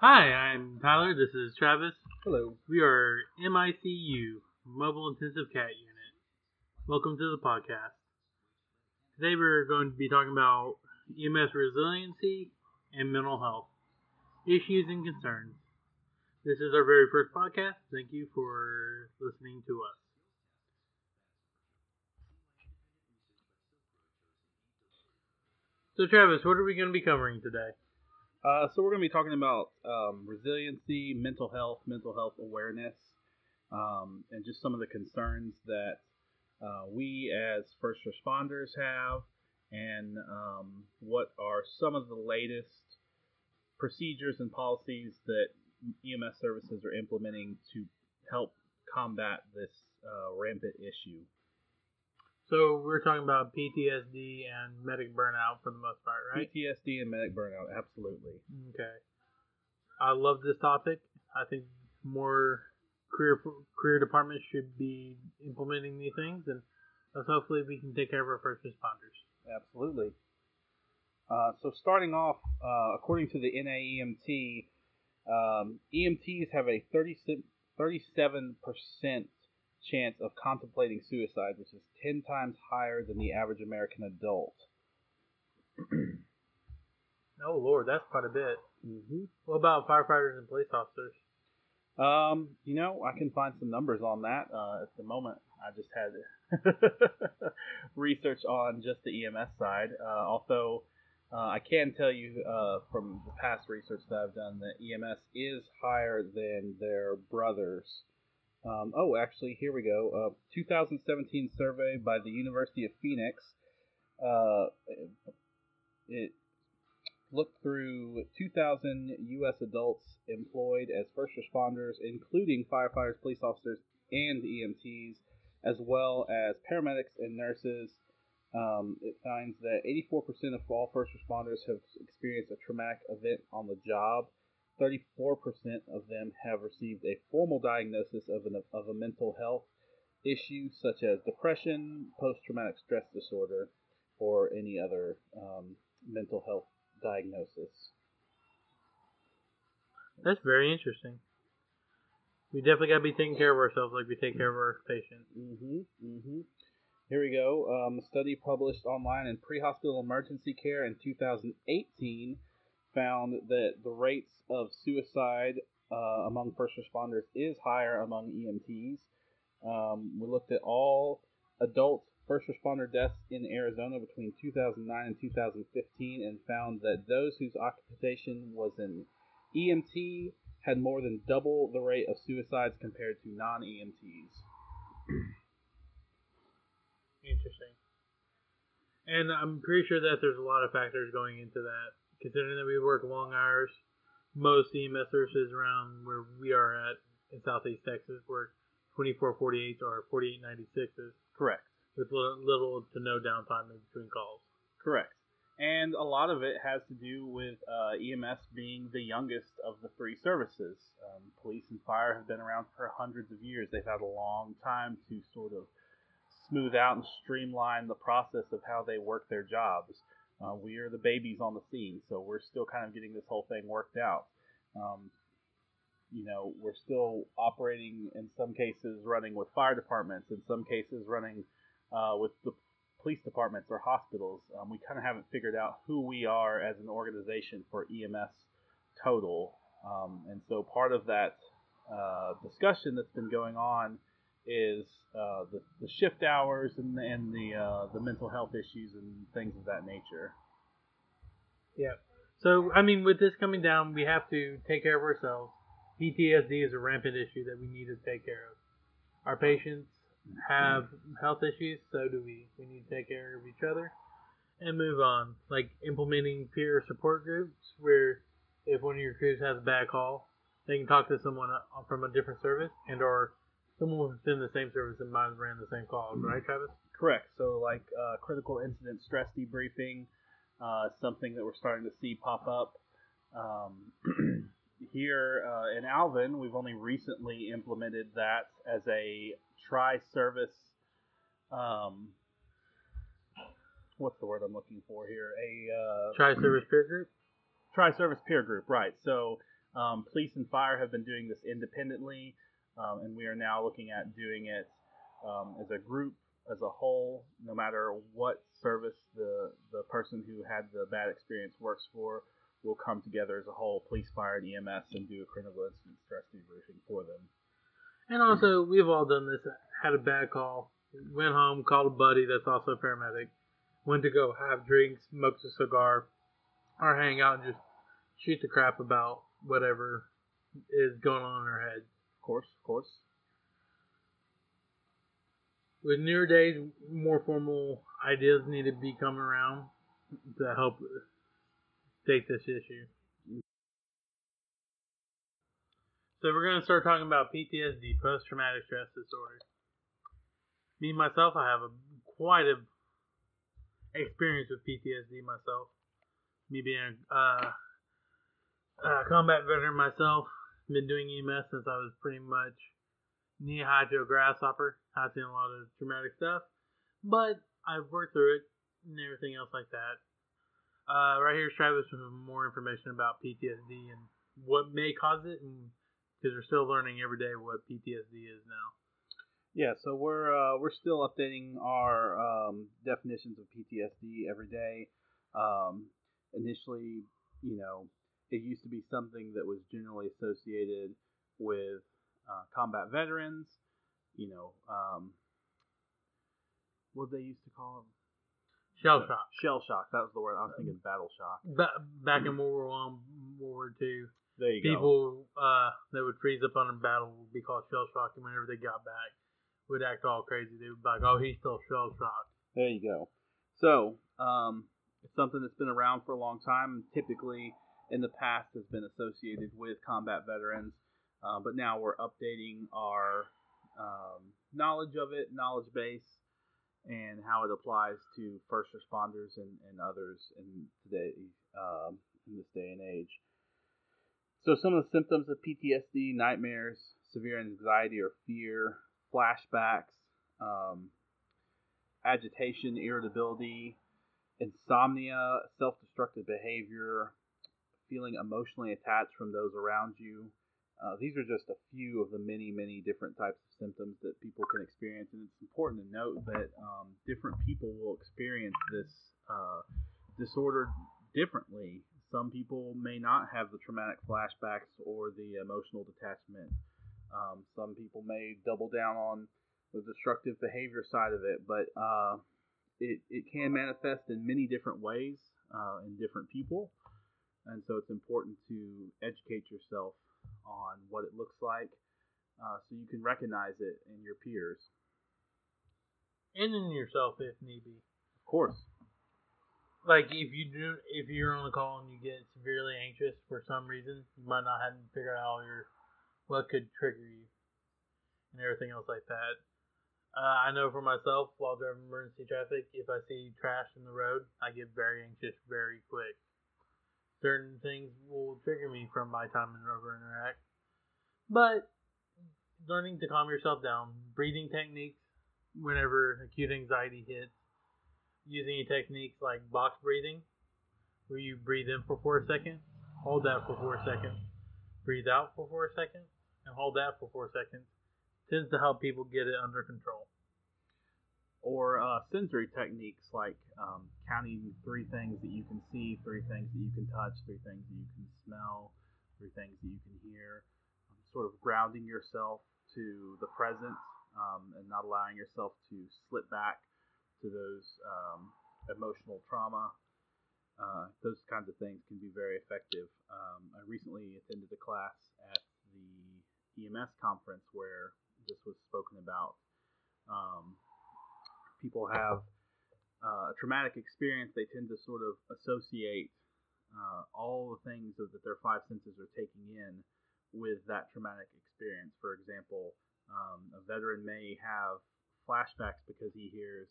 Hi, I'm Tyler. This is Travis. Hello. We are MICU, Mobile Intensive Cat Unit. Welcome to the podcast. Today we're going to be talking about EMS resiliency and mental health issues and concerns. This is our very first podcast. Thank you for listening to us. So, Travis, what are we going to be covering today? Uh, so we're going to be talking about um, resiliency, mental health, mental health awareness, um, and just some of the concerns that uh, we as first responders have, and um, what are some of the latest procedures and policies that EMS services are implementing to help combat this uh, rampant issue. So we're talking about PTSD and medic burnout for the most part, right? PTSD and medic burnout, absolutely. Okay. I love this topic. I think more career career departments should be implementing these things, and hopefully we can take care of our first responders. Absolutely. Uh, so starting off, uh, according to the NAEMT, um, EMTs have a 37 percent chance of contemplating suicide, which is 10 times higher than the average American adult. oh, Lord, that's quite a bit. Mm-hmm. What about firefighters and police officers? Um, you know, I can find some numbers on that uh, at the moment. I just had research on just the EMS side. Uh, although uh, I can tell you uh, from the past research that I've done that EMS is higher than their brothers um, oh, actually, here we go. Uh, 2017 survey by the University of Phoenix. Uh, it looked through 2,000 U.S. adults employed as first responders, including firefighters, police officers, and EMTs, as well as paramedics and nurses. Um, it finds that 84% of all first responders have experienced a traumatic event on the job. 34% of them have received a formal diagnosis of, an, of a mental health issue such as depression, post traumatic stress disorder, or any other um, mental health diagnosis. That's very interesting. We definitely got to be taking care of ourselves like we take care of our patients. Mm-hmm. Mm-hmm. Here we go. Um, a study published online in Pre-Hospital Emergency Care in 2018 found that the rates of suicide uh, among first responders is higher among EMTs. Um, we looked at all adult first responder deaths in Arizona between 2009 and 2015 and found that those whose occupation was an EMT had more than double the rate of suicides compared to non EMTs. Interesting. And I'm pretty sure that there's a lot of factors going into that considering that we work long hours. Most EMS services around where we are at in Southeast Texas work 2448 or 4896s. Correct. With little, little to no downtime in between calls. Correct. And a lot of it has to do with uh, EMS being the youngest of the three services. Um, police and fire have been around for hundreds of years. They've had a long time to sort of smooth out and streamline the process of how they work their jobs. Uh, we are the babies on the scene, so we're still kind of getting this whole thing worked out. Um, you know, we're still operating in some cases running with fire departments, in some cases running uh, with the police departments or hospitals. Um, we kind of haven't figured out who we are as an organization for EMS total. Um, and so part of that uh, discussion that's been going on is uh, the, the shift hours and, and the uh, the mental health issues and things of that nature. Yeah. So I mean, with this coming down, we have to take care of ourselves. PTSD is a rampant issue that we need to take care of. Our patients have health issues, so do we. We need to take care of each other and move on. Like implementing peer support groups, where if one of your crews has a bad call, they can talk to someone uh, from a different service and or someone within the same service might have ran the same calls, right, Travis? Correct. So, like uh, critical incident stress debriefing, uh, something that we're starting to see pop up. Um, here uh, in Alvin, we've only recently implemented that as a tri-service. Um, what's the word I'm looking for here? A uh, tri-service peer group. Tri-service peer group, right? So Um, police and fire have been doing this independently, um, and we are now looking at doing it um, as a group, as a whole, no matter what service the, the person who had the bad experience works for, we'll come together as a whole, police, fire, and EMS, and do a critical incident stress debriefing for them. And also, we've all done this. Had a bad call, went home, called a buddy that's also a paramedic, went to go have drinks, smokes a cigar, or hang out and just shoot the crap about whatever is going on in our head. Course, of course. With newer days, more formal ideas need to be coming around to help state this issue. So we're going to start talking about PTSD, post-traumatic stress disorder. Me myself, I have a quite a experience with PTSD myself. Me being a uh, uh, combat veteran myself, been doing EMS since I was pretty much knee high to a grasshopper. I've seen a lot of traumatic stuff, but I've worked through it and everything else like that. Uh, right here is Travis with more information about PTSD and what may cause it, and because we're still learning every day what PTSD is now. Yeah, so we're uh, we're still updating our um, definitions of PTSD every day. Um, initially, you know, it used to be something that was generally associated with uh, combat veterans. You know, um, what they used to call them? Shell shock. Shell shock. That was the word I was thinking. Battle shock. Ba- back in World War One, World War Two, There you go. people uh, that would freeze up on a battle would be called shell shock, and whenever they got back, would act all crazy. They would be like, "Oh, he's still shell shocked." There you go. So, um, it's something that's been around for a long time. Typically, in the past, has been associated with combat veterans, uh, but now we're updating our um, knowledge of it, knowledge base, and how it applies to first responders and, and others in today um, in this day and age. So, some of the symptoms of PTSD: nightmares, severe anxiety or fear, flashbacks. Um, agitation, irritability, insomnia, self destructive behavior, feeling emotionally attached from those around you. Uh, these are just a few of the many, many different types of symptoms that people can experience, and it's important to note that um, different people will experience this uh, disorder differently. Some people may not have the traumatic flashbacks or the emotional detachment. Um, some people may double down on the destructive behavior side of it, but uh, it, it can manifest in many different ways uh, in different people. And so it's important to educate yourself on what it looks like uh, so you can recognize it in your peers. And in yourself, if need be. Of course. Like if you do, if you're on a call and you get severely anxious for some reason, you might not have figured out all your what could trigger you and everything else like that. Uh, I know for myself, while driving emergency traffic, if I see trash in the road, I get very anxious very quick. Certain things will trigger me from my time in Rover Interact. But learning to calm yourself down, breathing techniques whenever acute anxiety hits, using techniques like box breathing, where you breathe in for four seconds, hold that for four seconds, breathe out for four seconds, and hold that for four seconds, tends to help people get it under control. Or uh, sensory techniques like um, counting three things that you can see, three things that you can touch, three things that you can smell, three things that you can hear. Um, sort of grounding yourself to the present um, and not allowing yourself to slip back to those um, emotional trauma. Uh, those kinds of things can be very effective. Um, I recently attended a class at the EMS conference where this was spoken about. Um, people have uh, a traumatic experience, they tend to sort of associate uh, all the things that their five senses are taking in with that traumatic experience. For example, um, a veteran may have flashbacks because he hears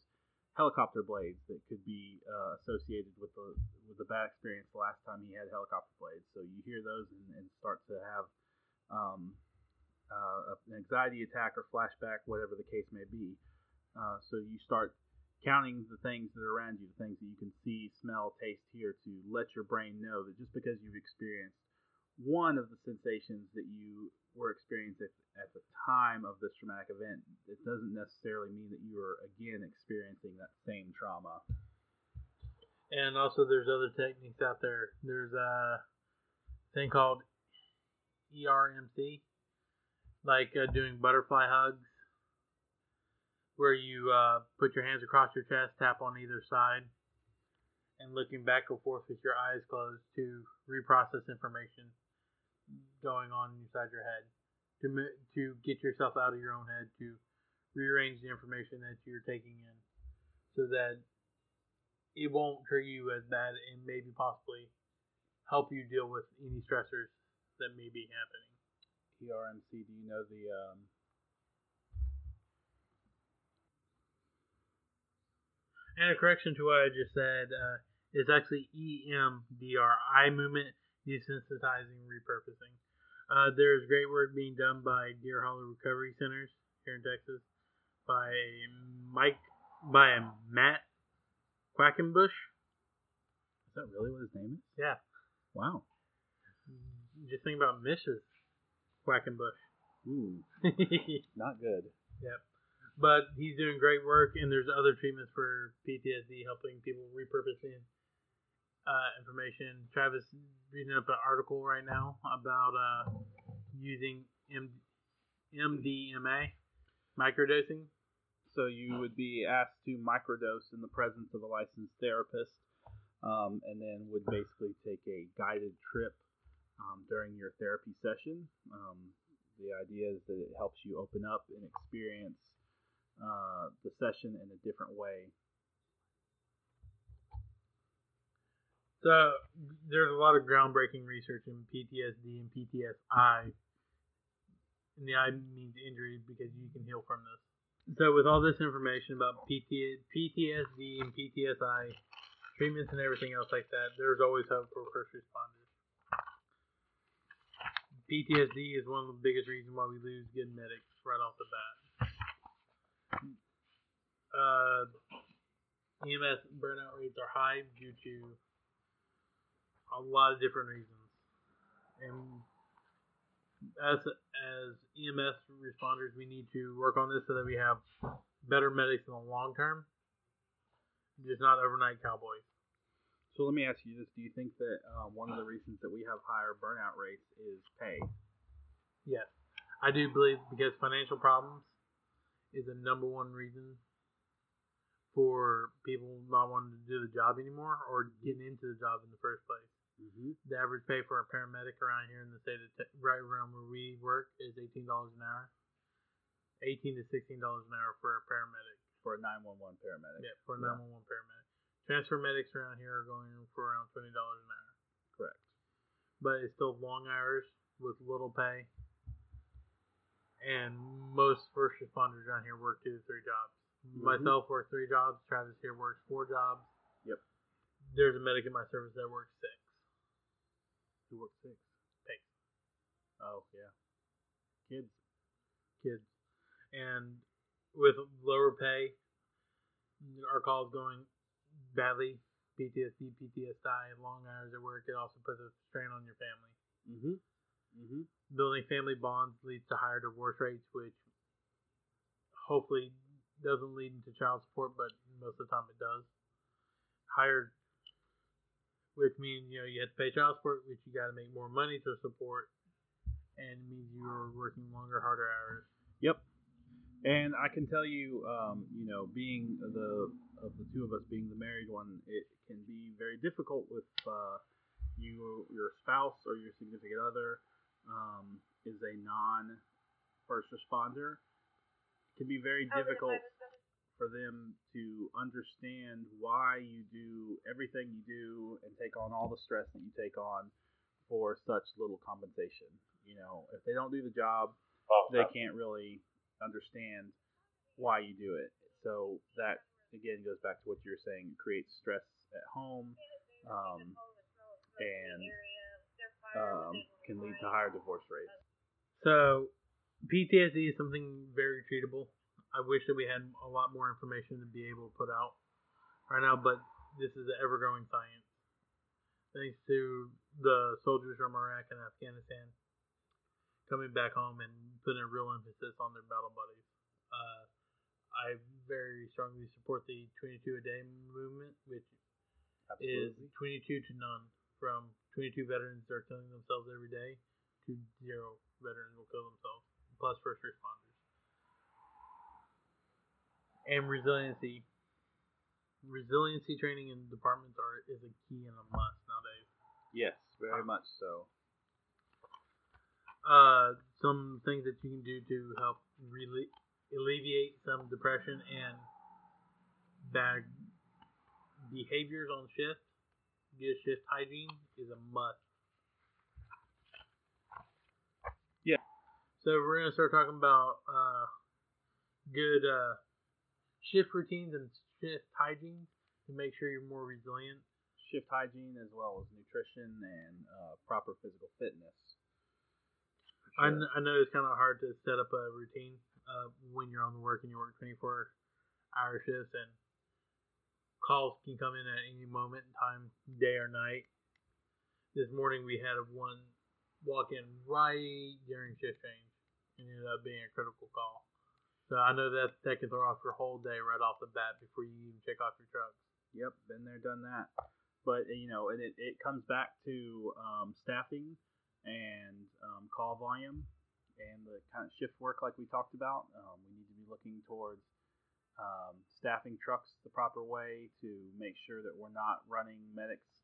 helicopter blades that could be uh, associated with the with the bad experience the last time he had helicopter blades. So you hear those and, and start to have um, uh, an anxiety attack or flashback, whatever the case may be. Uh, so you start counting the things that are around you, the things that you can see, smell, taste, hear, to let your brain know that just because you've experienced one of the sensations that you were experiencing at the time of this traumatic event, it doesn't necessarily mean that you are again experiencing that same trauma. And also, there's other techniques out there. There's a thing called ERMC, like uh, doing butterfly hugs, where you uh, put your hands across your chest, tap on either side, and looking back and forth with your eyes closed to reprocess information going on inside your head, to to get yourself out of your own head, to rearrange the information that you're taking in, so that it won't trigger you as bad and maybe possibly help you deal with any stressors that may be happening. ERMC, do you know the um... and a correction to what I just said uh, is actually EMDR, eye movement desensitizing repurposing. Uh, there is great work being done by Deer Hollow Recovery Centers here in Texas by Mike by Matt Quackenbush. Is that really what his name is? Yeah. Wow. Just think about Mrs. Quackenbush. Ooh. not good. Yep. But he's doing great work, and there's other treatments for PTSD, helping people repurposing uh, information. Travis reading up an article right now about uh, using M- MDMA, microdosing, so you would be asked to microdose in the presence of a licensed therapist, um, and then would basically take a guided trip um, during your therapy session. Um, the idea is that it helps you open up and experience uh, the session in a different way. So there's a lot of groundbreaking research in PTSD and PTSI. And the I means injury because you can heal from this. So with all this information about PT, PTSD and PTSI treatments and everything else like that, there's always hope for first responders. PTSD is one of the biggest reasons why we lose good medics right off the bat. Uh, EMS burnout rates are high due to a lot of different reasons, and as as EMS responders, we need to work on this so that we have better medics in the long term, just not overnight cowboys. So let me ask you this: Do you think that uh, one of the reasons that we have higher burnout rates is pay? Yes, I do believe because financial problems is the number one reason for people not wanting to do the job anymore or getting into the job in the first place. Mm-hmm. The average pay for a paramedic around here in the state of te- right around where we work is eighteen dollars an hour. Eighteen to sixteen dollars an hour for a paramedic. For a nine one one paramedic. Yeah, for a nine one one paramedic. Transfer medics around here are going for around twenty dollars an hour. Correct. But it's still long hours with little pay. And most first responders around here work two to three jobs. Mm-hmm. Myself works three jobs. Travis here works four jobs. Yep. There's a medic in my service that works six. Who works six? Pay. Oh yeah. Kids. Kids. And with lower pay, our calls going badly, PTSD, PTSI, long hours at work, it also puts a strain on your family. Mm-hmm. Mm-hmm. Building family bonds leads to higher divorce rates, which hopefully doesn't lead into child support, but most of the time it does. Higher which means you know you have to pay child support, which you got to make more money to support, and it means you're working longer, harder hours. Yep. And I can tell you, um, you know, being the of the two of us being the married one, it can be very difficult with uh, you, your spouse or your significant other um, is a non first responder. It can be very difficult for them to understand why you do everything you do and take on all the stress that you take on for such little compensation. You know, if they don't do the job, oh, they can't really understand why you do it. So that again goes back to what you were saying. It creates stress at home, um, and um, can lead to higher divorce rates. So PTSD is something very treatable. I wish that we had a lot more information to be able to put out right now, but this is an ever growing science. Thanks to the soldiers from Iraq and Afghanistan coming back home and putting a real emphasis on their battle buddies. Uh, I very strongly support the 22 a day movement, which is 22 to none. From 22 veterans are killing themselves every day to zero veterans will kill themselves, plus first responders. And resiliency. Resiliency training in departments are is a key and a must nowadays. Yes, very much so. uh, some things that you can do to help really alleviate some depression and bad behaviors on shift. Good shift hygiene is a must. Yeah. So we're gonna start talking about uh, good uh, shift routines and shift hygiene to make sure you're more resilient. Shift hygiene as well as nutrition and uh, proper physical fitness. I, kn- I know it's kind of hard to set up a routine uh, when you're on the work and you work 24 hour shifts and calls can come in at any moment in time, day or night. This morning we had one walk in right during shift change and ended up being a critical call. So I know that that can throw off your whole day right off the bat before you even check off your trucks. Yep, been there, done that. But you know, and it, it comes back to um, staffing and um, call volume and the kind of shift work like we talked about. Um, we need to be looking towards um, staffing trucks the proper way to make sure that we're not running medics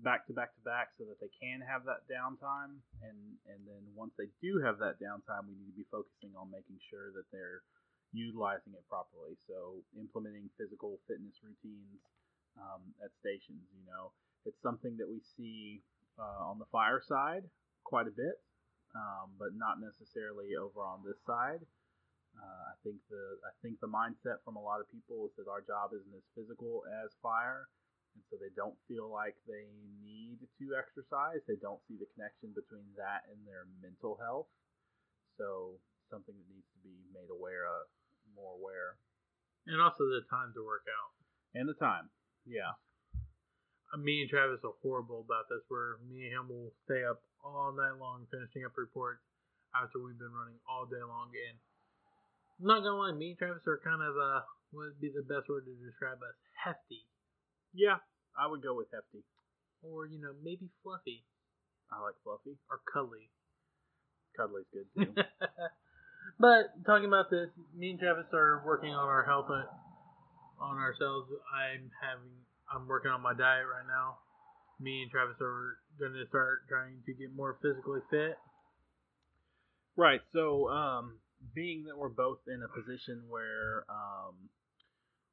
back to back to back so that they can have that downtime. And and then once they do have that downtime we need to be focusing on making sure that they're utilizing it properly. So implementing physical fitness routines um, at stations you know it's something that we see uh, on the fire side quite a bit um, but not necessarily over on this side uh, I think the I think the mindset from a lot of people is that our job isn't as physical as fire, and so they don't feel like they need to exercise. They don't see the connection between that and their mental health. So something that needs to be made aware of, more aware, And also the time to work out. and the time. Yeah, Uh, Me and Travis are horrible about this. Where me and him will stay up all night long finishing up reports after we've been running all day long. And I'm not gonna lie, me and Travis are kind of uh, what would be the best word to describe us? Hefty, yeah, I would go with hefty. or you know maybe fluffy I like fluffy. or cuddly. Cuddly's good too. but talking about this, me and Travis are working on our health uh, on ourselves. I'm having I'm working on my diet right now. Me and Travis are going to start trying to get more physically fit. Right. So, um, being that we're both in a position where, um,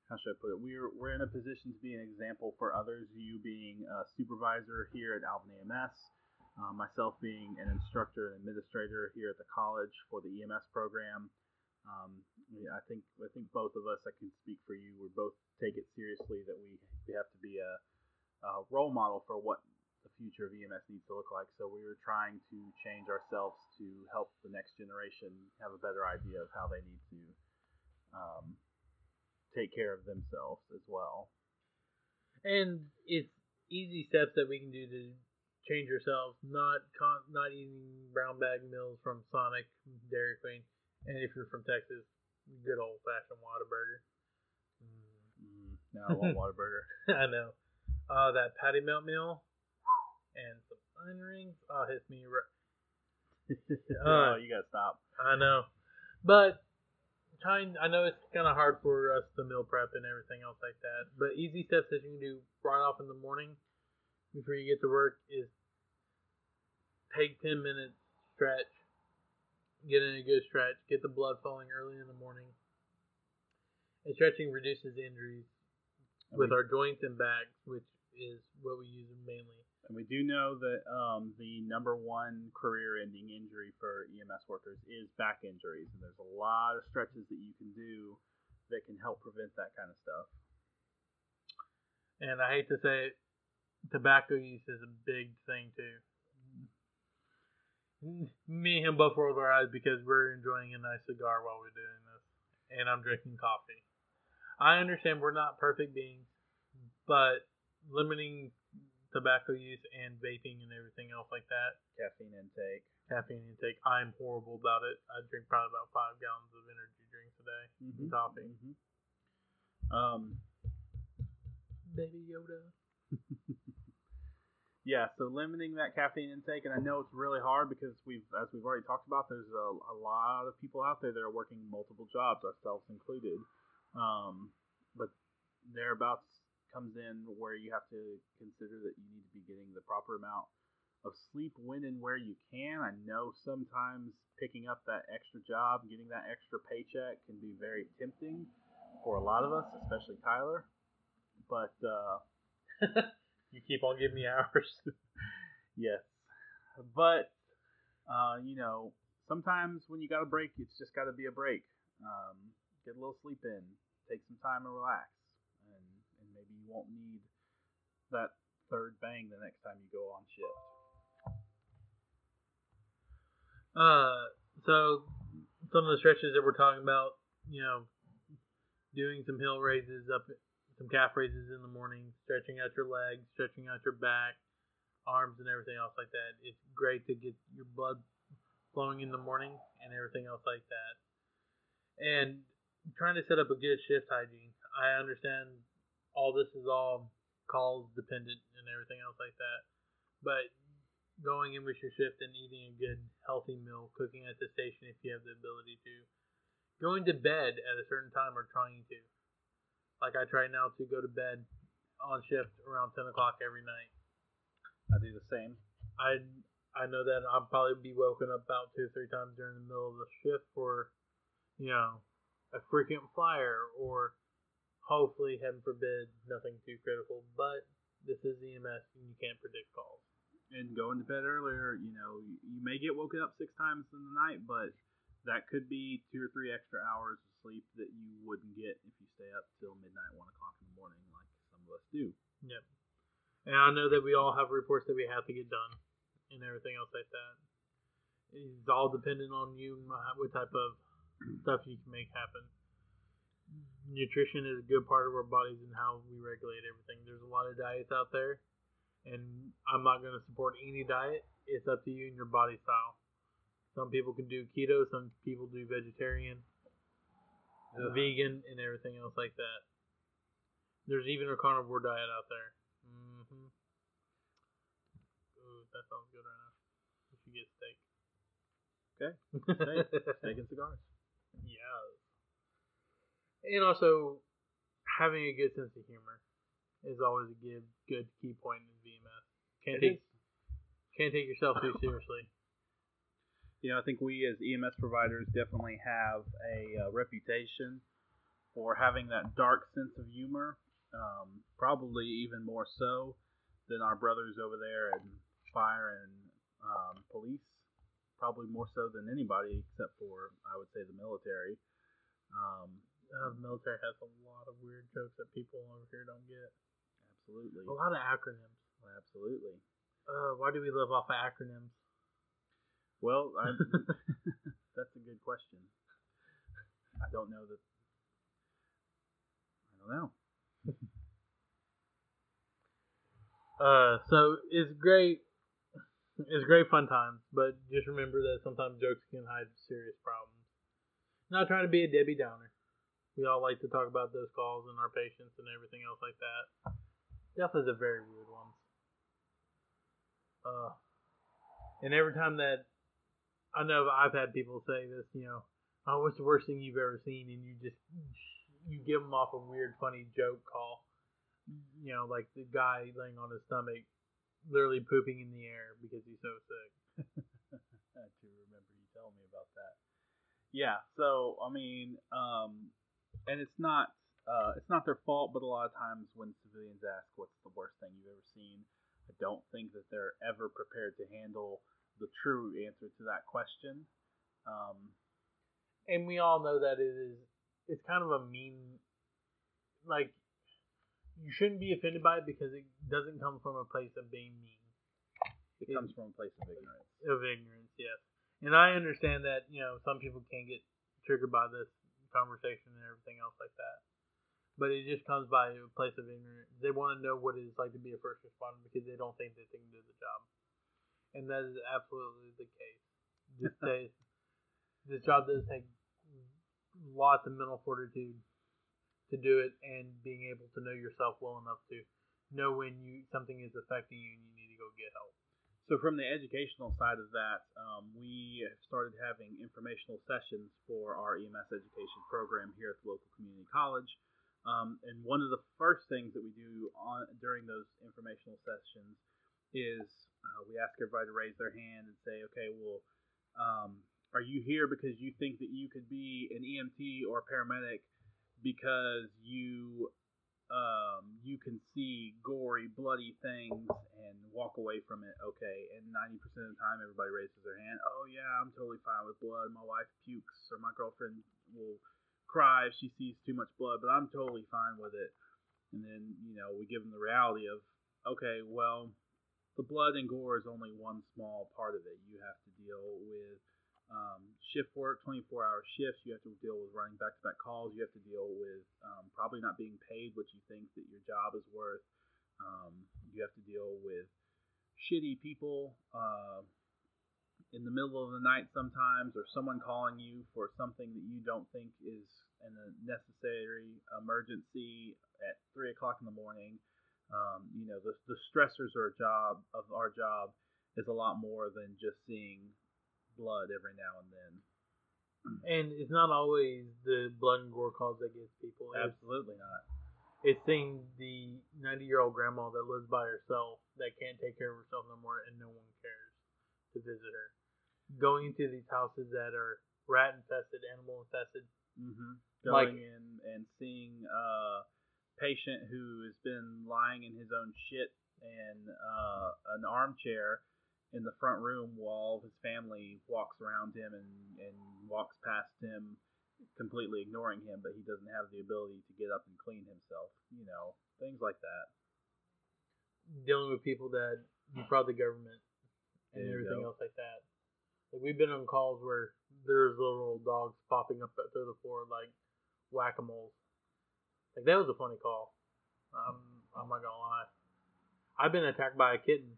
how should I put it? We're we're in a position to be an example for others. You being a supervisor here at Alvin EMS, uh, myself being an instructor and administrator here at the college for the EMS program. Um, I think I think both of us, I can speak for you. We both take it seriously that we we have to be a, a role model for what the future EMS needs to look like. So we were trying to change ourselves to help the next generation have a better idea of how they need to um, take care of themselves as well. And it's easy steps that we can do to change ourselves. Not con- not eating brown bag meals from Sonic, Dairy Queen, and if you're from Texas, good old fashioned Whataburger. Mm, now I want Whataburger. I know. Uh, that patty melt meal and some onion rings. Oh, hits me right. Uh, oh, you gotta stop. I know, but trying. I know it's kind of hard for us to meal prep and everything else like that. But easy steps that you can do right off in the morning before you get to work is take ten minutes stretch, get in a good stretch, get the blood flowing early in the morning. And stretching reduces injuries with our joints and backs, which is what we use mainly. And we do know that um, the number one career-ending injury for EMS workers is back injuries, and there's a lot of stretches that you can do that can help prevent that kind of stuff. And I hate to say it, tobacco use is a big thing too. Me and him both rolled our eyes because we're enjoying a nice cigar while we're doing this, and I'm drinking coffee. I understand we're not perfect beings, but limiting tobacco use and vaping and everything else like that. Caffeine intake. Caffeine intake. I'm horrible about it. I drink probably about five gallons of energy drinks a day. Mhm. and Coffee. Mhm. Um, Baby Yoda. yeah, so limiting that caffeine intake, and I know it's really hard because we've, as we've already talked about, there's a, a lot of people out there that are working multiple jobs, ourselves included. Um, but thereabouts comes in where you have to consider that you need to be getting the proper amount of sleep when and where you can. I know sometimes picking up that extra job, getting that extra paycheck can be very tempting for a lot of us, especially Tyler. But uh, You keep on giving me hours. yes, but uh, you know, sometimes when you got a break, it's just got to be a break. Um, get a little sleep in, take some time and relax, and and maybe you won't need that third bang the next time you go on shift. Uh, so some of the stretches that we're talking about, you know, doing some hill raises up, some calf raises in the morning, stretching out your legs, stretching out your back, arms, and everything else like that. It's great to get your blood flowing in the morning and everything else like that. And trying to set up a good shift hygiene. I understand all this is all calls dependent and everything else like that, but going in with your shift and eating a good healthy meal, cooking at the station if you have the ability to, going to bed at a certain time or trying to. Like I try now to go to bed on shift around ten o'clock every night. I do the same. I I know that I'll probably be woken up about two or three times during the middle of the shift for, you know, a frequent flyer or hopefully, heaven forbid, nothing too critical. But this is EMS and you can't predict calls. And going to bed earlier, you know, you, may get woken up six times in the night, but that could be two or three extra hours of sleep that you wouldn't get if you stay up till midnight, one o'clock in the morning, like some of us do. Yep. And I know that we all have reports that we have to get done and everything else like that. It's all dependent on you and what type of stuff you can make happen. Nutrition is a good part of our bodies and how we regulate everything. There's a lot of diets out there, and I'm not going to support any diet. It's up to you and your body style. Some people can do keto, some people do vegetarian, Ugh. vegan, and everything else like that. There's even a carnivore diet out there. Mm-hmm. Ooh, that sounds good right now. We should get steak. Okay. Steak. Steak and cigars. yeah. And also, having a good sense of humor is always a good good key point in EMS. Can't It take is. can't take yourself too seriously. You know, I think we as EMS providers definitely have a uh, reputation for having that dark sense of humor, um, probably even more so than our brothers over there in fire and um, police. Probably more so than anybody except for, I would say, the military. Um, Uh, the military has a lot of weird jokes that people over here don't get. absolutely. A lot of acronyms. Absolutely. Uh, why do we live off of acronyms? Well, I, that's a good question. I don't know that. I don't know. Uh, so it's great. It's great fun times, but just remember that sometimes jokes can hide serious problems. Not trying to be a Debbie Downer. We all like to talk about those calls and our patients and everything else like that. Death is a very weird one. Uh, and every time that I know I've had people say this, you know, oh, what's the worst thing you've ever seen? And you just you give them off a weird, funny joke call. You know, like the guy laying on his stomach, literally pooping in the air because he's so sick. I do remember you telling me about that. Yeah, so I mean, um, and it's not uh, it's not their fault, but a lot of times when civilians ask what's the worst thing you've ever seen, I don't think that they're ever prepared to handle the true answer to that question. Um, and we all know that it is it's kind of a mean like you shouldn't be offended by it because it doesn't come from a place of being mean it comes from a place of ignorance. of ignorance yes and i understand that you know some people can get triggered by this conversation and everything else like that but it just comes by a place of ignorance. They want to know what it's like to be a first responder because they don't think that they can do the job, and that is absolutely the case. This day, this job does take lots of mental fortitude to do it, and being able to know yourself well enough to know when you something is affecting you and you need to go get help. So from the educational side of that, um, we started having informational sessions for our EMS education program here at the local community college. Um, and one of the first things that we do on during those informational sessions is uh, we ask everybody to raise their hand and say, okay, well, um, are you here because you think that you could be an EMT or a paramedic because you um, you can see gory, bloody things and walk away from it okay. And 90% of the time, everybody raises their hand. Oh, yeah, I'm totally fine with blood. My wife pukes, or my girlfriend will cry if she sees too much blood, but I'm totally fine with it. And then, you know, we give them the reality of, okay, well, the blood and gore is only one small part of it. You have to deal with um, shift work, 24 hour shifts. You have to deal with running back to back calls. You have to deal with um, probably not being paid what you think that your job is worth. Um, you have to deal with shitty people uh, in the middle of the night sometimes, or someone calling you for something that you don't think is a necessary emergency at three o'clock in the morning. Um, you know, the, the stressors of our job of our job is a lot more than just seeing blood every now and then. And it's not always the blood and gore calls that gets people. It's, Absolutely not. it's seeing the 90 year old grandma that lives by herself that can't take care of herself no more and no one cares to visit her. Going into these houses that are rat infested, animal infested. Mm-hmm. Like- Going in and seeing a patient who has been lying in his own shit and uh, an armchair in the front room while his family walks around him and, and walks past him, completely ignoring him, but he doesn't have the ability to get up and clean himself. You know, things like that. Dealing with people that defraud the government and There everything else like that. Like we've been on calls where there's little dogs popping up through the floor like whack a moles. Like that was a funny call. Um, I'm not gonna lie. I've been attacked by a kitten,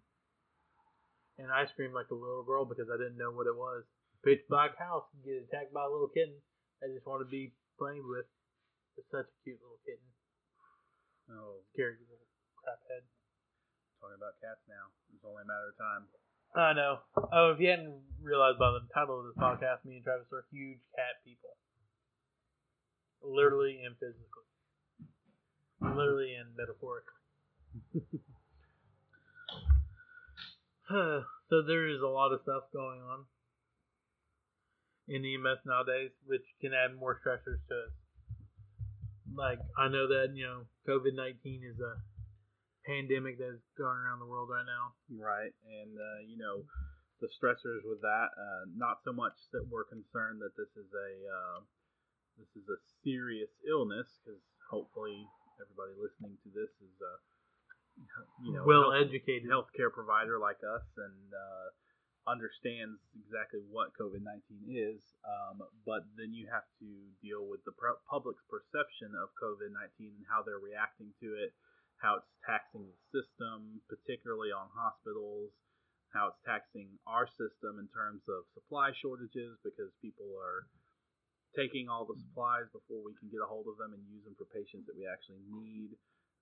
and I screamed like a little girl because I didn't know what it was. Pitch black house, get attacked by a little kitten. I just want to be played with. It's such a cute little kitten. Oh, Scary little crap head. talking about cats now. It's only a matter of time. I know. Oh, if you hadn't realized by the title of this podcast, me and Travis are huge cat people. Literally and physically. Literally and metaphorically. so there is a lot of stuff going on in EMS nowadays, which can add more stressors to us. Like, I know that, you know, COVID 19 is a pandemic that's going around the world right now. Right, and uh, you know the stressors with that. Uh, not so much that we're concerned that this is a uh, this is a serious illness, because hopefully everybody listening to this is a you know well educated healthcare provider like us and uh, understands exactly what COVID nineteen is. Um, but then you have to deal with the pu- public's perception of COVID nineteen and how they're reacting to it how it's taxing the system, particularly on hospitals, how it's taxing our system in terms of supply shortages because people are taking all the supplies before we can get a hold of them and use them for patients that we actually need.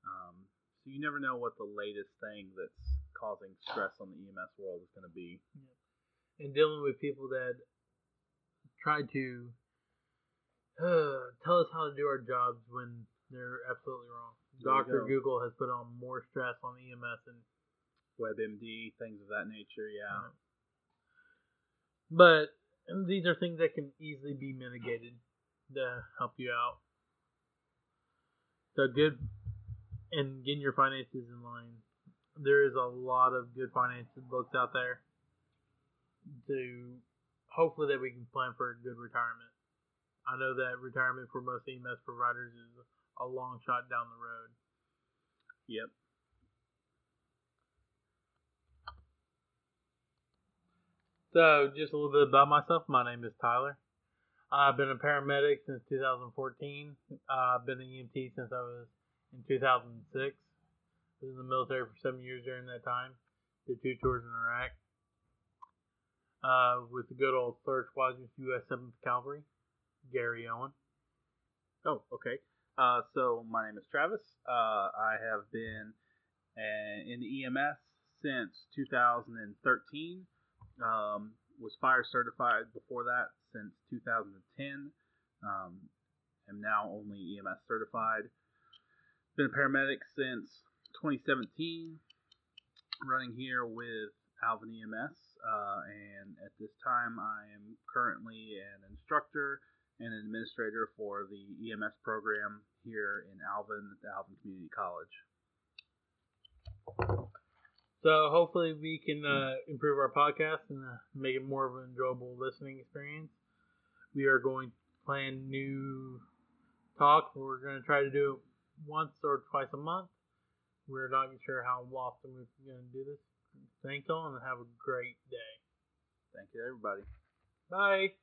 Um, so you never know what the latest thing that's causing stress on the EMS world is going to be. and dealing with people that try to uh, tell us how to do our jobs when they're absolutely wrong. Doctor go. Google has put on more stress on the EMS and WebMD, things of that nature, yeah. but and these are things that can easily be mitigated to help you out. So good and getting your finances in line. There is a lot of good finances books out there to hopefully that we can plan for a good retirement. I know that retirement for most EMS providers is a long shot down the road. Yep. So, just a little bit about myself. My name is Tyler. I've been a paramedic since 2014. Uh, I've been an EMT since I was in 2006. I was in the military for seven years during that time. Did two tours in Iraq. Uh, with the good old 3rd Squadron, U.S. 7th Cavalry, Garryowen. Oh, okay. Uh, so my name is Travis. Uh, I have been uh, in the EMS since 2013. Um, was fire certified before that since 2010. Um, am now only EMS certified. Been a paramedic since 2017. Running here with Alvin EMS, uh, and at this time I am currently an instructor and an administrator for the EMS program here in Alvin at the Alvin Community College. So hopefully we can uh, improve our podcast and uh, make it more of an enjoyable listening experience. We are going to plan new talks. We're going to try to do once or twice a month. We're not sure how often we're going to do this. Thanks all and have a great day. Thank you, everybody. Bye.